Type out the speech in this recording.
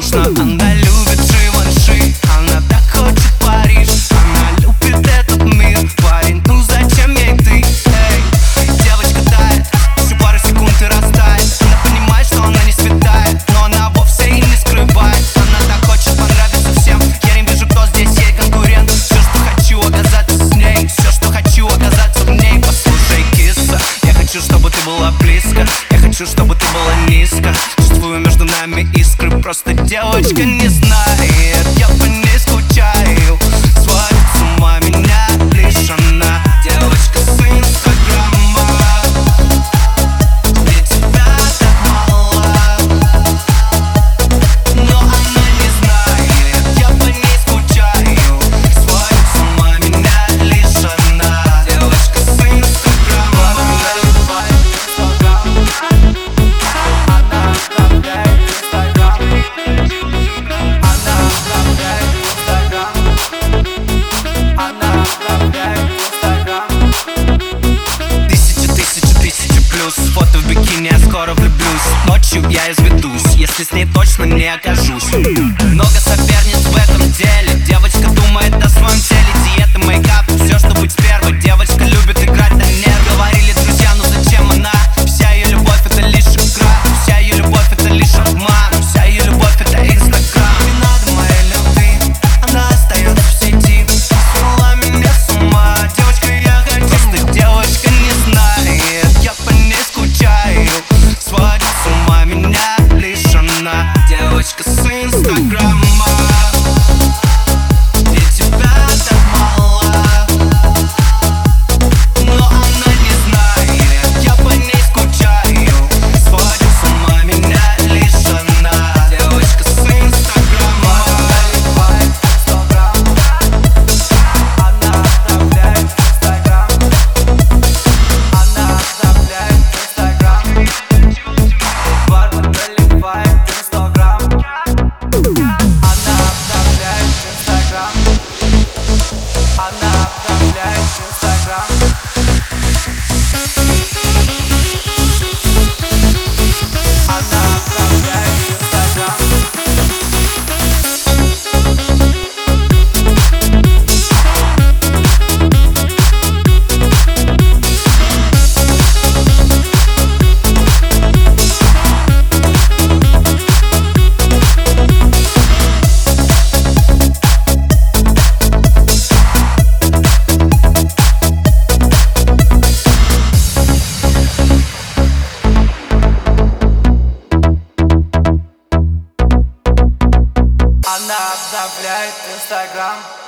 скучно Она любит Живанши Она так хочет Париж. Она любит этот мир Парень, ну зачем ей ты? Эй, девочка тает Всю пару секунд и растает. Она понимает, что она не светает Но она вовсе и не скрывает. Она так хочет понравиться всем. Я не вижу, кто здесь ей конкурент. Все, что хочу оказаться с ней Все, что хочу оказаться в ней. Послушай, киса Я хочу, чтобы ты была близко. Я хочу, чтобы ты была низко поцелуя между нами искры Просто девочка не знает скоро влюблюсь. Ночью я изведусь, если с ней точно не окажусь. Много сопер Она обновляет Инстаграм.